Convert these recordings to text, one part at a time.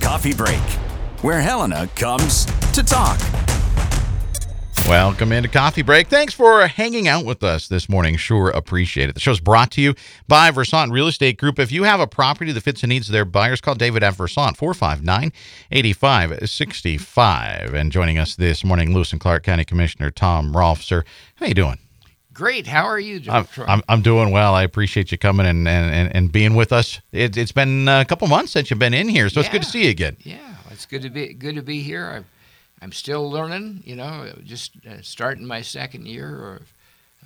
Coffee Break, where Helena comes to talk. Welcome into Coffee Break. Thanks for hanging out with us this morning. Sure appreciate it. The show's brought to you by Versant Real Estate Group. If you have a property that fits the needs of their buyers, call David at Versant, 459 8565. And joining us this morning, Lewis and Clark County Commissioner Tom Rolfe. Sir, how you doing? Great. How are you, I'm, Troy? I'm, I'm doing well. I appreciate you coming and, and, and, and being with us. It, it's been a couple months since you've been in here, so it's good to see you again. yeah, it's good to be good to be here. I'm, I'm still learning. You know, just uh, starting my second year of,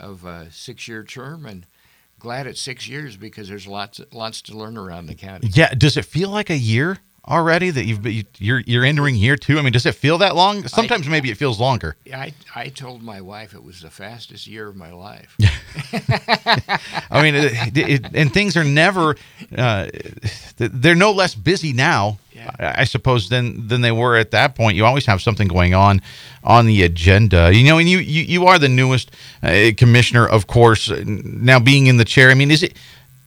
of a six-year term, and glad it's six years because there's lots lots to learn around the county. Yeah. Does it feel like a year already that you've been, you're you're entering year two? I mean, does it feel that long? Sometimes maybe it feels longer. I I told my wife it was the fastest year of my life. I mean, it, it, and things are never uh, they're no less busy now. Yeah. I I suppose than than they were at that point. You always have something going on on the agenda. You know, and you you, you are the newest uh, commissioner, of course. Now being in the chair, I mean, is it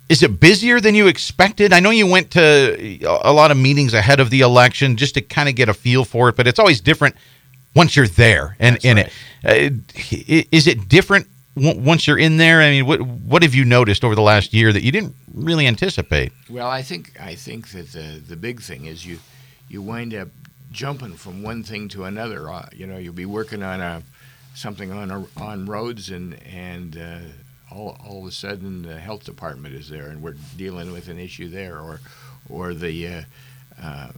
is it busier than you expected? I know you went to a lot of meetings ahead of the election just to kind of get a feel for it, but it's always different once you're there and That's in right. it. Uh, is it different w- once you're in there? I mean, what what have you noticed over the last year that you didn't really anticipate? Well, I think I think that the the big thing is you you wind up jumping from one thing to another. Uh, you know, you'll be working on a something on a, on roads, and and uh, all all of a sudden the health department is there, and we're dealing with an issue there, or or the uh, uh,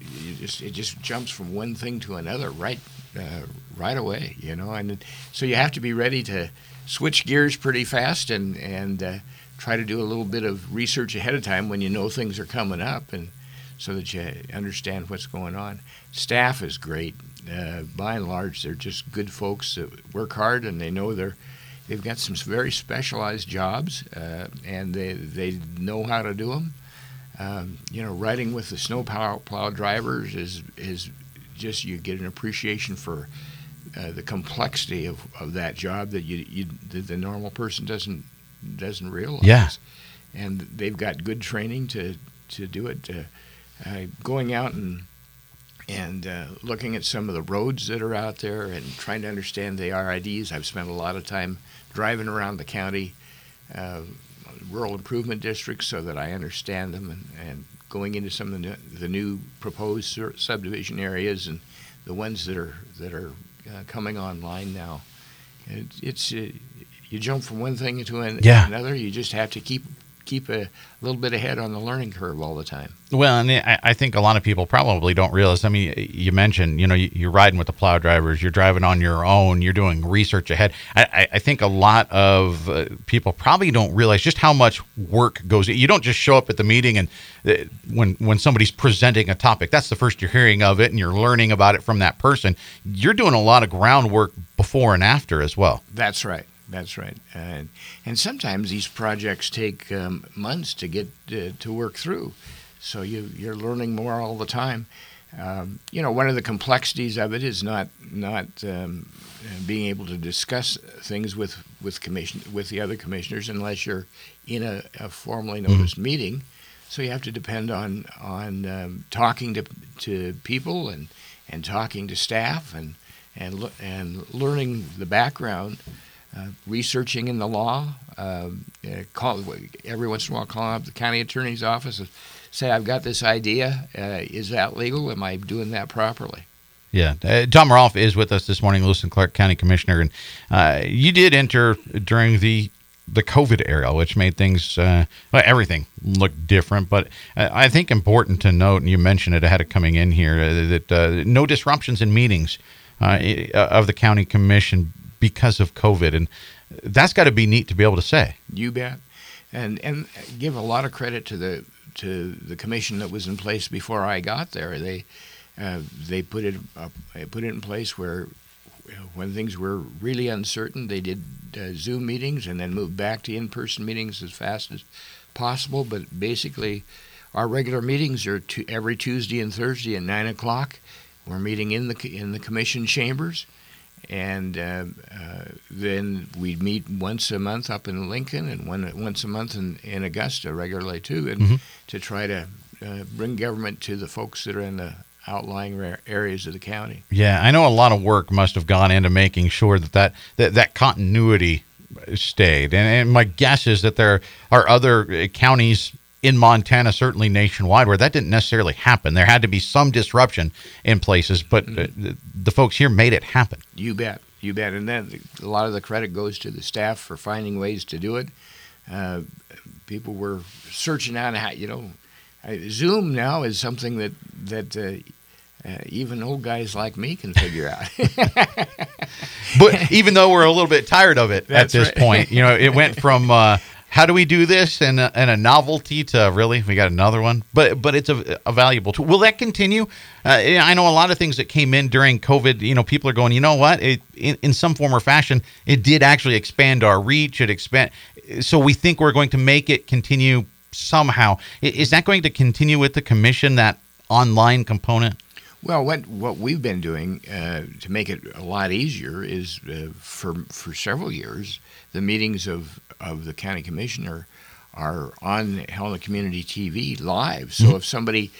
you just it just jumps from one thing to another right uh, right away. You know, and so you have to be ready to switch gears pretty fast and and uh, try to do a little bit of research ahead of time when you know things are coming up and so that you understand what's going on. Staff is great. Uh, by and large, they're just good folks that work hard and they know they're they've got some very specialized jobs uh, and they they know how to do them. Um, you know, riding with the snow plow, plow drivers is is just you get an appreciation for uh, the complexity of, of that job that you, you that the normal person doesn't doesn't realize. Yeah. and they've got good training to to do it. Uh, uh, going out and and uh, looking at some of the roads that are out there and trying to understand the RIDs. I've spent a lot of time driving around the county, uh, rural improvement districts, so that I understand them, and, and going into some of the new, the new proposed sur- subdivision areas and the ones that are that are uh, coming online now. It, it's uh, you jump from one thing to an, Yeah. another. You just have to keep keep a little bit ahead on the learning curve all the time. Well, and I, think a lot of people probably don't realize. I mean, you mentioned, you know, you- you're riding with the plow drivers, you're driving on your own, you're doing research ahead. I, I- I think a lot of uh, people probably don't realize just how much work goes. You don't just show up at the meeting and uh, when when somebody's presenting a topic, that's the first you're hearing of it, and you're learning about it from that person. You're doing a lot of groundwork before and after as well. That's right. That's right. And and sometimes these projects take um, months to get uh, to work through, so you you're learning more all the time. Um, you know, one of the complexities of it is not not um, being able to discuss things with with commission with the other commissioners unless you're in a, a formally noticed meeting. So you have to depend on on um, talking to to people and and talking to staff and and and learning the background, researching in the law. Um, uh, call every once in a while, calling up the county attorney's office and say, "I've got this idea. Uh, is that legal? Am I doing that properly?" Yeah, uh, Tom Rolfe is with us this morning, Lewis and Clark County Commissioner, and uh, you did enter during the the COVID era, which made things uh, well, everything look different. But uh, I think important to note, and you mentioned it ahead of coming in here, uh, that uh, no disruptions in meetings uh, of the county commission because of COVID, and that's got to be neat to be able to say. You bet. And and give a lot of credit to the to the commission that was in place before I got there. They uh, they put it put it in place where when things were really uncertain, they did uh, Zoom meetings and then moved back to in-person meetings as fast as possible. But basically, our regular meetings are tu- every Tuesday and Thursday at nine o'clock. We're meeting in the in the commission chambers, and uh, uh, then we'd meet once a month up in Lincoln and one once a month in, in Augusta regularly too, and Mm-hmm. to try to uh, bring government to the folks that are in the outlying areas of the county. Yeah, I know a lot of work must have gone into making sure that that, that, that continuity stayed. And, and my guess is that there are other uh, counties in Montana, certainly nationwide, where that didn't necessarily happen. There had to be some disruption in places, but uh, the, the folks here made it happen. You bet, you bet, and then a lot of the credit goes to the staff for finding ways to do it. Uh, people were searching out how you know. Zoom now is something that that uh, uh, even old guys like me can figure out. But even though we're a little bit tired of it at this right. point, you know, it went from uh, how do we do this and a, and a novelty to really we got another one. But but it's a, a valuable tool. Will that continue? Uh, I know a lot of things that came in during COVID. You know, people are going. You know what? It, in in some form or fashion, it did actually expand our reach. It expand. So we think we're going to make it continue somehow. Is that going to continue with the commission that online component? Well, what what we've been doing uh, to make it a lot easier is uh, for for several years the meetings of of the county commissioner are on Helena Community TV live. So if somebody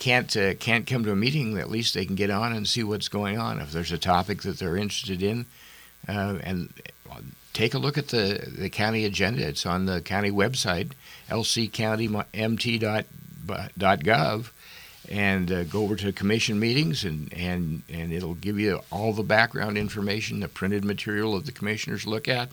can't uh, can't come to a meeting, at least they can get on and see what's going on. If there's a topic that they're interested in, uh, and take a look at the the county agenda. It's on the county website, lccountymt.gov and uh, go over to commission meetings and, and, and it'll give you all the background information, the printed material of the commissioners look at,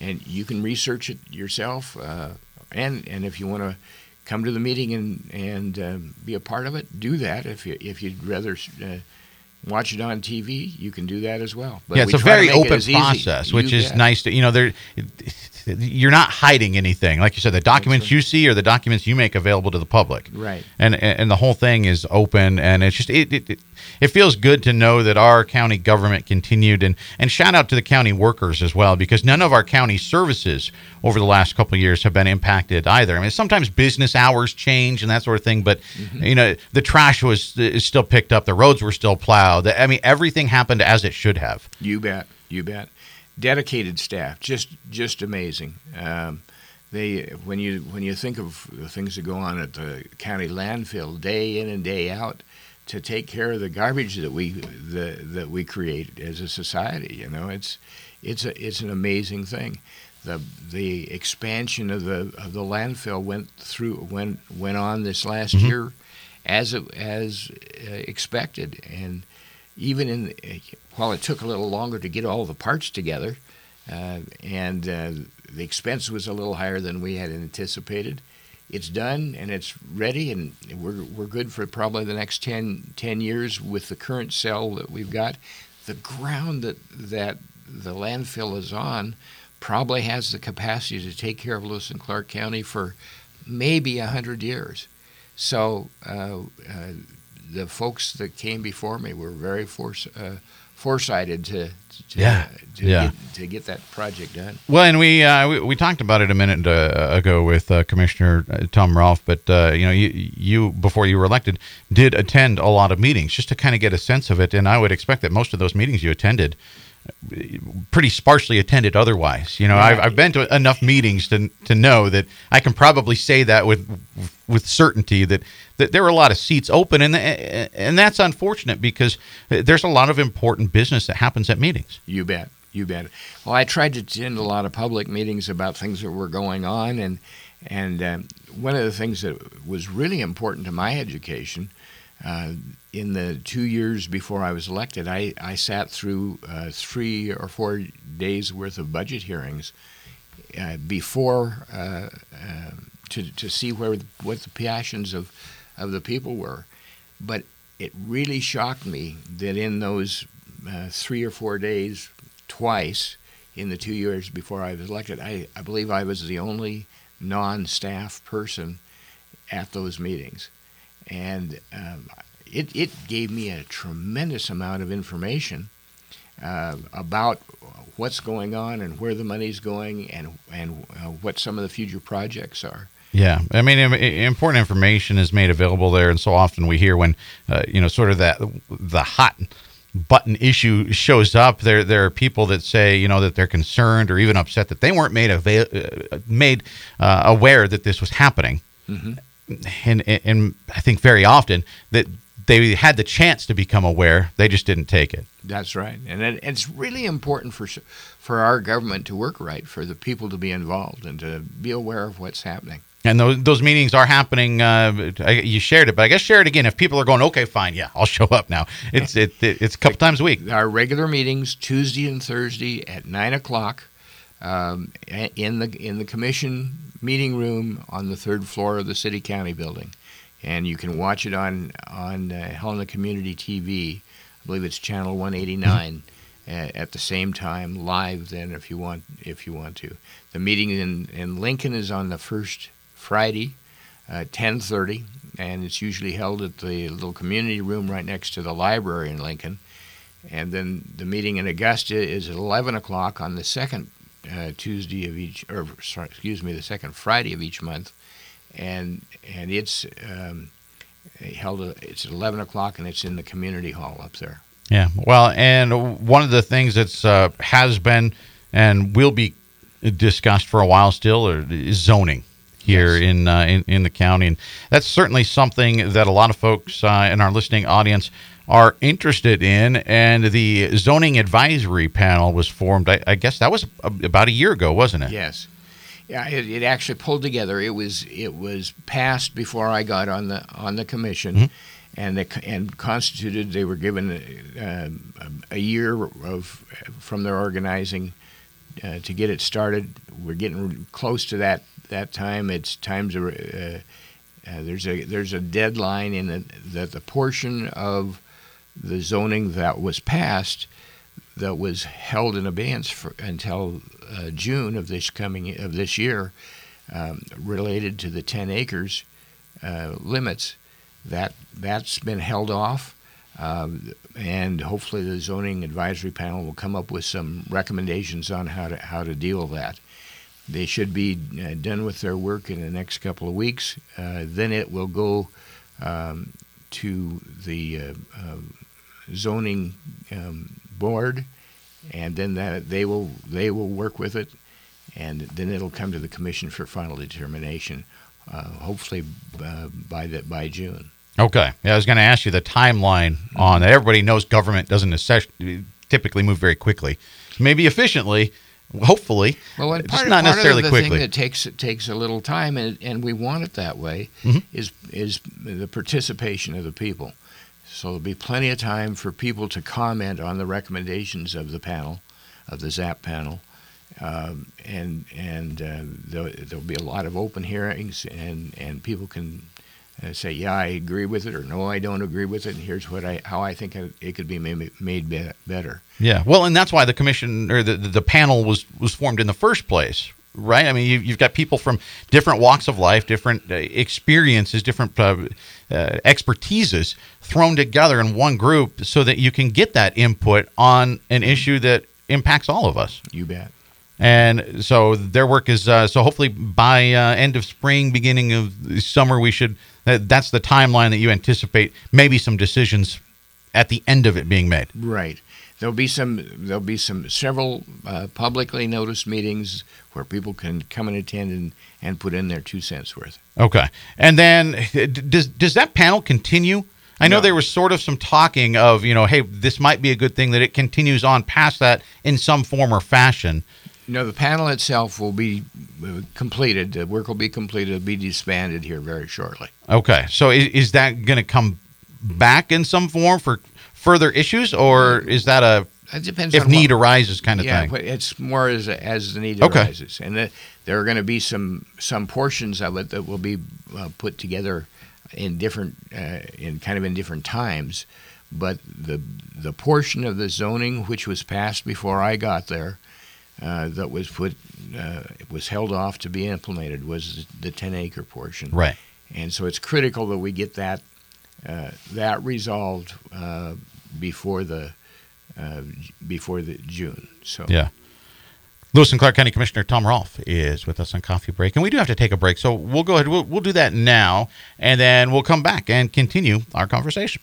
and you can research it yourself. Uh, and and if you want to come to the meeting and and uh, be a part of it, do that. If you if you'd rather uh, watch it on TV, you can do that as well. But yeah, we it's a very open process, which is bet. nice to you know there. You're not hiding anything, like you said. The documents right. you see are the documents you make available to the public, Right. And and the whole thing is open, and it's just it it, it, feels good to know that our county government continued, and and shout out to the county workers as well, because none of our county services over the last couple of years have been impacted either. I mean, sometimes business hours change and that sort of thing, but Mm-hmm. you know the trash was is still picked up, the roads were still plowed. I mean, everything happened as it should have. You bet. You bet. Dedicated staff, just just amazing. Um, they when you when you think of the things that go on at the county landfill day in and day out to take care of the garbage that we the, that we create as a society, you know, it's it's a it's an amazing thing. The the expansion of the of the landfill went through went went on this last year as it, as uh, expected and even in while it took a little longer to get all the parts together, uh, and uh, the expense was a little higher than we had anticipated. It's done and it's ready, and we're we're good for probably the next 10, 10 years with the current cell that we've got. The ground that that the landfill is on probably has the capacity to take care of Lewis and Clark County for maybe a hundred years. So uh, uh, the folks that came before me were very force, uh, foresighted to to, Yeah, to, yeah. Get, to get that project done. Well, and we uh, we, we talked about it a minute uh, ago with uh, Commissioner uh, Tom Rolfe, but uh, you know, you, you before you were elected did attend a lot of meetings just to kind of get a sense of it, and I would expect that most of those meetings you attended uh, pretty sparsely attended otherwise. You know, I've, I've been to enough meetings to to know that I can probably say that with with certainty that, that there were a lot of seats open, and and that's unfortunate because there's a lot of important business that happens at meetings. You bet. You bet. Well, I tried to attend a lot of public meetings about things that were going on, and and um, one of the things that was really important to my education uh, in the two years before I was elected, I, I sat through uh, three or four days worth of budget hearings uh, before uh, uh, to to see where what the passions of of the people were, but it really shocked me that in those uh, three or four days, twice in the two years before I was elected, I, I believe I was the only non-staff person at those meetings, and um, it it gave me a tremendous amount of information uh, about what's going on and where the money's going and and uh, what some of the future projects are. Yeah, I mean, important information is made available there, and so often we hear when, uh, you know, sort of that the hot button issue shows up, there there are people that say you know that they're concerned or even upset that they weren't made avail- uh, made uh, aware that this was happening, Mm-hmm. and, and and I think very often that they had the chance to become aware, they just didn't take it. That's right, and it, it's really important for for our government to work right, for the people to be involved and to be aware of what's happening. And those, those meetings are happening. Uh, I, you shared it, but I guess share it again. If people are going, okay, fine, yeah, I'll show up now. It's it, it, it's a couple times a week. Our regular meetings Tuesday and Thursday at nine o'clock um, in the in the commission meeting room on the third floor of the city county building, and you can watch it on on uh, Helena Community TV. I believe it's channel 189 at, at the same time live. Then, if you want if you want to, the meeting in in Lincoln is on the first Friday, uh, 10:30, and it's usually held at the little community room right next to the library in Lincoln. And then the meeting in Augusta is at 11 o'clock on the second uh, Tuesday of each, or sorry, excuse me, the second Friday of each month, and and it's um, held. It's at 11 o'clock, and it's in the community hall up there. Yeah. Well, and one of the things that's uh, has been and will be discussed for a while still is zoning here Yes. in, uh, in in the county, and that's certainly something that a lot of folks uh, in our listening audience are interested in. And the zoning advisory panel was formed. I, I guess that was about a year ago, wasn't it? Yes. Yeah, it, it actually pulled together. It was it was passed before I got on the on the commission, and the, and constituted. They were given uh, a year of from their organizing uh, to get it started. We're getting close to that that time. It's time to. Uh, uh, there's a there's a deadline in that the portion of the zoning that was passed that was held in abeyance for, until uh, June of this coming of this year, um, related to the 10 acres uh, limits. That that's been held off, um, and hopefully the zoning advisory panel will come up with some recommendations on how to how to deal with that. They should be uh, done with their work in the next couple of weeks. Uh, then it will go um, to the uh, um zoning um, board, and then that they will they will work with it, and then it'll come to the commission for final determination. Uh, hopefully uh, by the, by June. Okay. Yeah, I was going to ask you the timeline on that. Everybody knows government doesn't typically move very quickly, maybe efficiently, hopefully, Well, and part, not part necessarily of the quickly. thing that takes it takes a little time, and, and we want it that way, Mhm. is is the participation of the people. So there'll be plenty of time for people to comment on the recommendations of the panel, of the ZAP panel, um, and and uh, there'll, there'll be a lot of open hearings, and and people can. Uh, say yeah, I agree with it, or no, I don't agree with it, and here's what I how I think it, could be made, made be- better. Yeah, well, and that's why the commission or the the panel was was formed in the first place, right? I mean, you, you've got people from different walks of life, different uh, experiences, different uh, uh, expertises thrown together in one group, so that you can get that input on an issue that impacts all of us. You bet. And so their work is uh, so hopefully by uh, end of spring, beginning of summer, we should. That, that's the timeline that you anticipate. Maybe some decisions at the end of it being made. Right. There'll be some. There'll be some several uh, publicly noticed meetings where people can come and attend and, and put in their two cents worth. Okay. And then does does that panel continue? I know No. there was sort of some talking of, you know, hey, this might be a good thing that it continues on past that in some form or fashion. Know, the panel itself will be uh, completed. The work will be completed. It'll be disbanded here very shortly. Okay. So is, is that going to come back in some form for further issues or is that a It depends if need what, arises kind of yeah, thing? but it's more as as the need Okay. arises, and that there are going to be some some portions of it that will be uh, put together in different uh, in kind of in different times. But the the portion of the zoning which was passed before I got there, uh, that was put uh, was held off to be implemented was the ten acre portion. Right. And so it's critical that we get that uh, that resolved uh, before the uh, before the June. So Yeah. Lewis and Clark County Commissioner Tom Rolfe is with us on Coffee Break, and we do have to take a break, so we'll go ahead. We'll, we'll do that now, and then we'll come back and continue our conversation.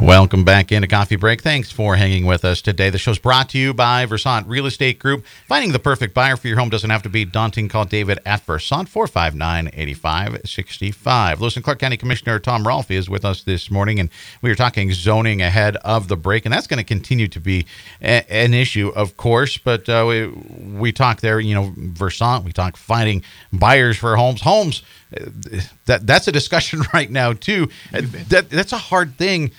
Welcome back into Coffee Break. Thanks for hanging with us today. The show's brought to you by Versant Real Estate Group. Finding the perfect buyer for your home doesn't have to be daunting. Call David at Versant 459 8565. Lewis and Clark County Commissioner Tom Rolfe is with us this morning, and we were talking zoning ahead of the break, and that's going to continue to be a- an issue, of course. But uh, we, we talk there, you know, Versant, we talk finding buyers for homes. Homes, that that's a discussion right now, too. That, that's a hard thing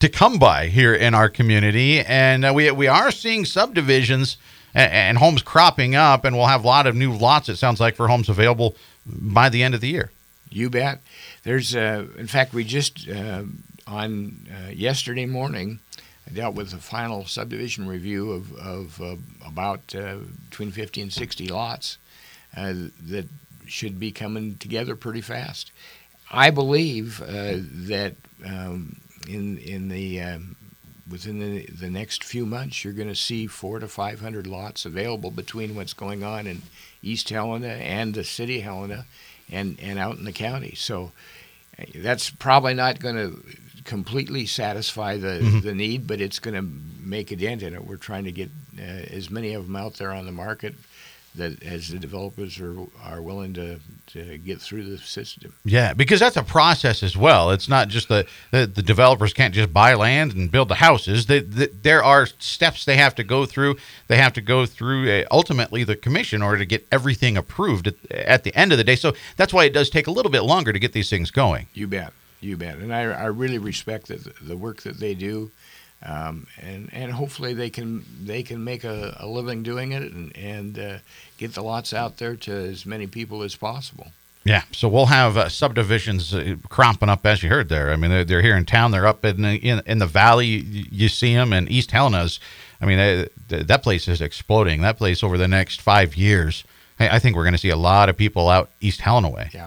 to come by here in our community, and uh, we we are seeing subdivisions and, and homes cropping up, and we'll have a lot of new lots. It sounds like for homes available by the end of the year. You bet. There's, uh, in fact, we just uh, on uh, yesterday morning I dealt with the final subdivision review of, of uh, about uh, between 50 and 60 lots that should be coming together pretty fast. I believe uh, that um, in in the um, within the, the next few months, you're going to see four to 500 lots available between what's going on in East Helena and the city of Helena and, and out in the county. So uh, that's probably not going to completely satisfy the, the need, but it's going to make a dent in it. We're trying to get uh, as many of them out there on the market that as the developers are, are willing to, to get through the system. Yeah, because that's a process as well. It's not just the the, the developers can't just buy land and build the houses. They, they, there are steps they have to go through. They have to go through uh, ultimately the commission in order to get everything approved at, at the end of the day. So that's why it does take a little bit longer to get these things going. You bet, you bet, and I, I really respect the, the work that they do, um, and and hopefully they can they can make a, a living doing it and and uh, get the lots out there to as many people as possible. Yeah, so we'll have uh, subdivisions uh, cropping up as you heard there. I mean, they're, they're here in town. They're up in the, in, in the valley. You, you see them, and East Helena's. I mean, uh, th- that place is exploding. That place over the next five years, I, I think we're going to see a lot of people out East Helena way. Yeah.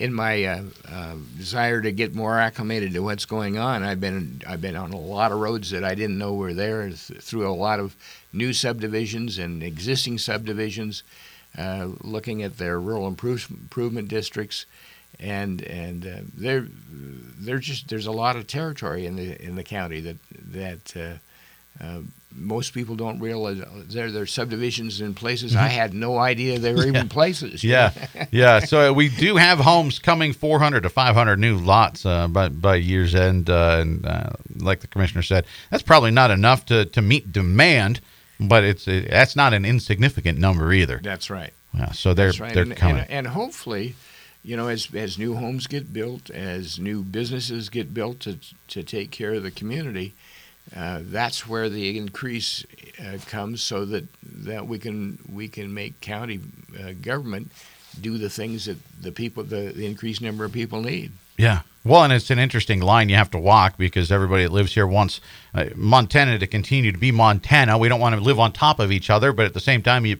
In my uh, uh, desire to get more acclimated to what's going on, I've been I've been on a lot of roads that I didn't know were there, th- through a lot of new subdivisions and existing subdivisions, uh, looking at their rural improve- improvement districts, and and uh, there there just there's a lot of territory in the in the county that that. Uh, uh, most people don't realize there there are subdivisions in places I had no idea there were even places. Yeah, yeah. So we do have homes coming 400 to 500 new lots uh, by by year's end, uh, and uh, like the commissioner said, that's probably not enough to, to meet demand, but it's it, that's not an insignificant number either. That's right. Yeah, so they're right. they're and, coming. and, and hopefully, you know, as as new homes get built, as new businesses get built to to take care of the community, uh, that's where the increase uh, comes, so that that we can we can make county uh, government do the things that the people the, the increased number of people need. Yeah. Well, and it's an interesting line you have to walk because everybody that lives here wants uh, Montana to continue to be Montana. We don't want to live on top of each other, but at the same time, you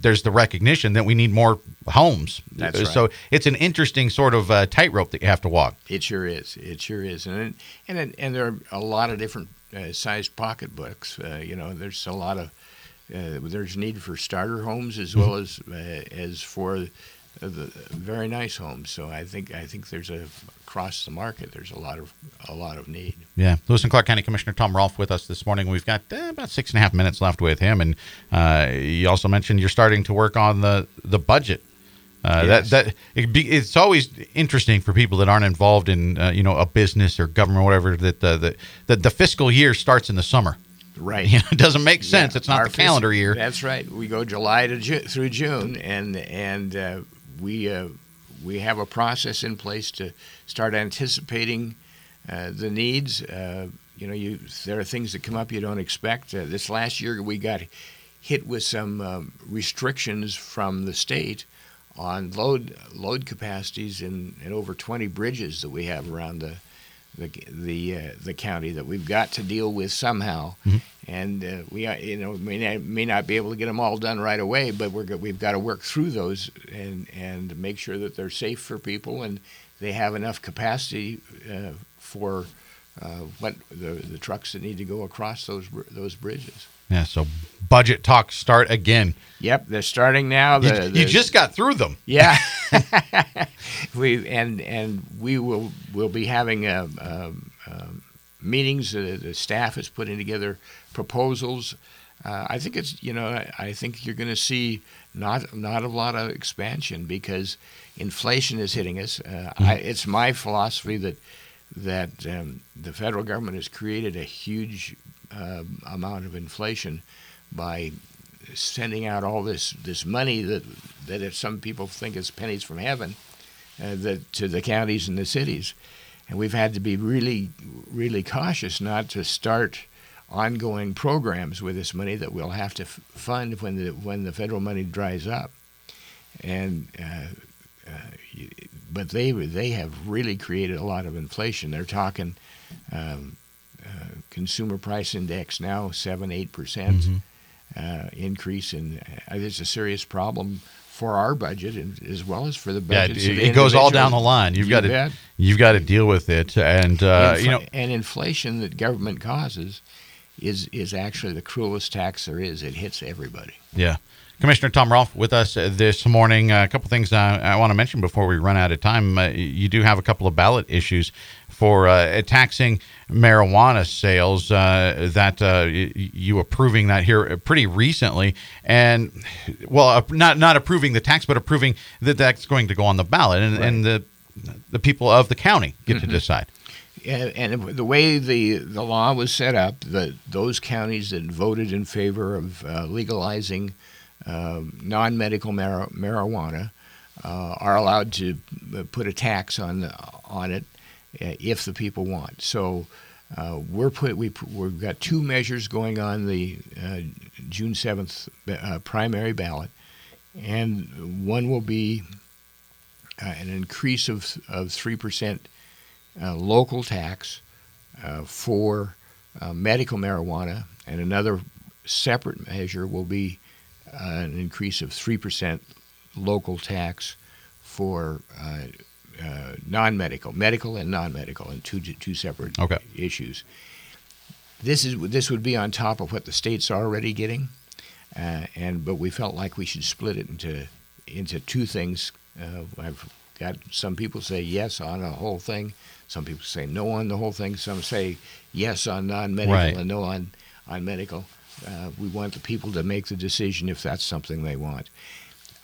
there's the recognition that we need more homes. That's right. So it's an interesting sort of uh, tightrope that you have to walk. It sure is. It sure is, and and it, and there are a lot of different uh, sized pocketbooks. Uh, you know, there's a lot of uh, there's need for starter homes as well as uh, as for very nice homes. So I think I think there's a across the market there's a lot of a lot of need. Yeah, Lewis and Clark County Commissioner Tom Rolfe with us this morning. We've got uh, about six and a half minutes left with him, and uh, you also mentioned you're starting to work on the the budget. Uh, Yes. That that it be, it's always interesting for people that aren't involved in uh, you know a business or government or whatever that the, the the the fiscal year starts in the summer. Right. You know, it doesn't make sense. Yeah, it's not the calendar year. That's right. We go July to Ju- through June, and and uh, we uh, we have a process in place to start anticipating uh, the needs. Uh, you know, you there are things that come up you don't expect. Uh, this last year, we got hit with some um, restrictions from the state on load load capacities in, in over 20 bridges that we have around the the the, uh, the county that we've got to deal with somehow, and uh, we uh, you know may not, may not be able to get them all done right away, but we're we've got to work through those and and make sure that they're safe for people and they have enough capacity uh, for uh, what the the trucks that need to go across those those bridges. Yeah. So budget talks start again. Yep, they're starting now. You, The, you the- just got through them. Yeah, we and and we will will be having uh um um meetings. Uh, the staff is putting together proposals. Uh, I think it's you know I, I think you're going to see not not a lot of expansion because inflation is hitting us. Uh, I, it's my philosophy that that um, the federal government has created a huge um amount of inflation by sending out all this this money that that if some people think is pennies from heaven, uh, to the counties and the cities, and we've had to be really really cautious not to start ongoing programs with this money that we'll have to f- fund when the when the federal money dries up, and. Uh, uh, but they they have really created a lot of inflation. They're talking um, uh, consumer price index now seven eight percent uh, increase, and uh, it's a serious problem for our budget and as well as for the Yeah, it, it goes all down the line. You've You got to you've got to deal with it, and uh, Infl- you know and inflation that government causes is is actually the cruelest tax there is. It hits everybody. Yeah. Commissioner Tom Rolfe with us this morning. A couple things uh, I want to mention before we run out of time. Uh, you do have a couple of ballot issues for uh, taxing marijuana sales uh, that uh, you approving that here pretty recently, and well, uh, not not approving the tax, but approving that that's going to go on the ballot, and, and the the people of the county get to decide. And, and the way the, the law was set up, the, those counties that voted in favor of uh, legalizing um non-medical mar- marijuana uh, are allowed to uh, put a tax on the, on it uh, if the people want. So uh, we're put we we've got two measures going on the uh, June seventh uh, primary ballot, and one will be an increase of of three percent uh, local tax for medical marijuana, and another separate measure will be an increase of 3% local tax for uh, uh, non-medical, medical and non-medical, and two two separate Okay. issues. This is this would be on top of what the state's are already getting, uh, and but we felt like we should split it into into two things. Uh, I've got some people say yes on the whole thing, some people say no on the whole thing, some say yes on non-medical Right. and no on on medical. Uh, we want the people to make the decision if that's something they want.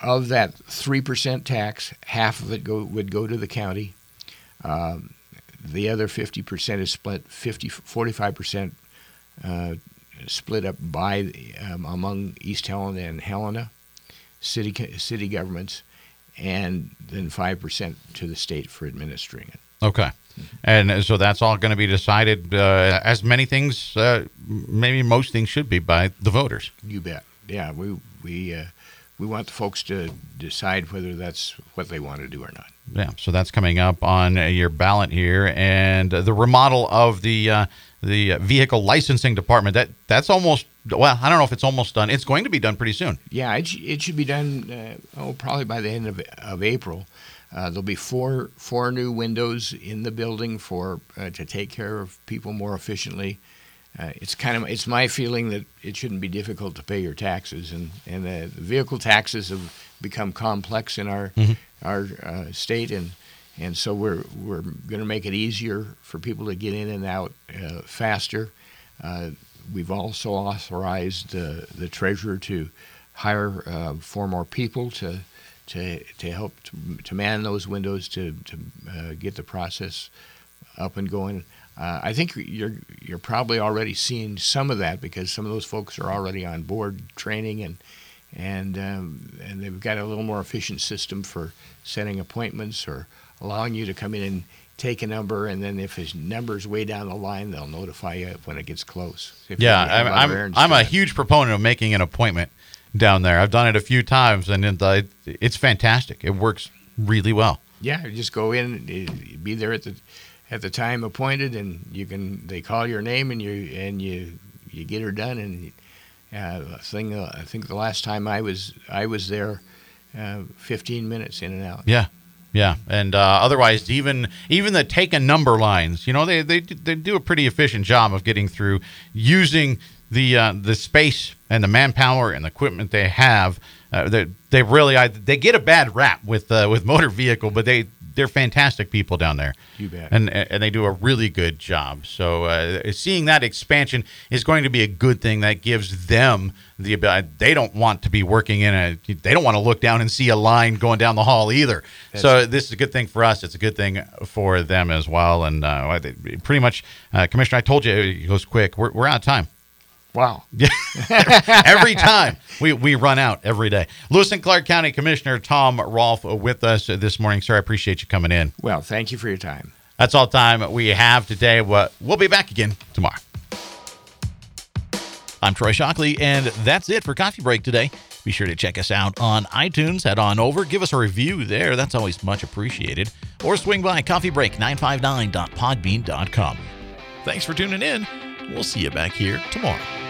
Of that three percent tax, half of it go, would go to the county. Um, the other fifty percent is split 50, 45 percent uh, split up by um, among East Helena and Helena city city governments, and then five percent to the state for administering it. Okay. And so that's all going to be decided, uh, as many things, uh, maybe most things should be by the voters. You bet. Yeah, we we uh, we want the folks to decide whether that's what they want to do or not. Yeah, so that's coming up on your ballot here, and the remodel of the uh, the vehicle licensing department. That that's almost well, I don't know if it's almost done. It's going to be done pretty soon. Yeah, it, sh- it should be done. Uh, oh, probably by the end of of April. Uh, there'll be four four new windows in the building for uh, to take care of people more efficiently. Uh, it's kind of it's my feeling that it shouldn't be difficult to pay your taxes, and and the vehicle taxes have become complex in our our uh, state, and and so we're we're going to make it easier for people to get in and out uh, faster. Uh, we've also authorized uh, the treasurer to hire uh, four more people to to to help to, to man those windows to to uh, get the process up and going. uh, I think you're you're probably already seeing some of that because some of those folks are already on board training and and um, and they've got a little more efficient system for setting appointments or allowing you to come in and take a number, and then if his number's way down the line, they'll notify you when it gets close. If Yeah, I'm I'm, I'm a huge proponent of making an appointment down there. I've done it a few times, and it, it's fantastic. It works really well. Yeah, you just go in, be there at the at the time appointed, and you can. They call your name, and you and you you get her done. And uh, thing, uh, I think the last time I was I was there, uh, 15 minutes in and out. Yeah, yeah, and uh, otherwise, even even the take a number lines, you know, they they they do a pretty efficient job of getting through using the uh, the space and the manpower and the equipment they have. Uh, they they really I, they get a bad rap with uh, with motor vehicle, but they they're fantastic people down there. You bet. And and they do a really good job. So uh, seeing that expansion is going to be a good thing. That gives them the ability. They don't want to be working in a. They don't want to look down and see a line going down the hall either. so this is a good thing for us. It's a good thing for them as well. And uh, pretty much, uh, Commissioner, I told you it goes quick. We're, we're out of time. Wow. every time we, we run out every day. Lewis and Clark County Commissioner Tom Rolfe with us this morning. Sir, I appreciate you coming in. Well, thank you for your time. That's all the time we have today. We'll we'll be back again tomorrow. I'm Troy Shockley, and that's it for Coffee Break today. Be sure to check us out on iTunes. Head on over, give us a review there. That's always much appreciated. Or swing by coffeebreak959.podbean.com. Thanks for tuning in. We'll see you back here tomorrow.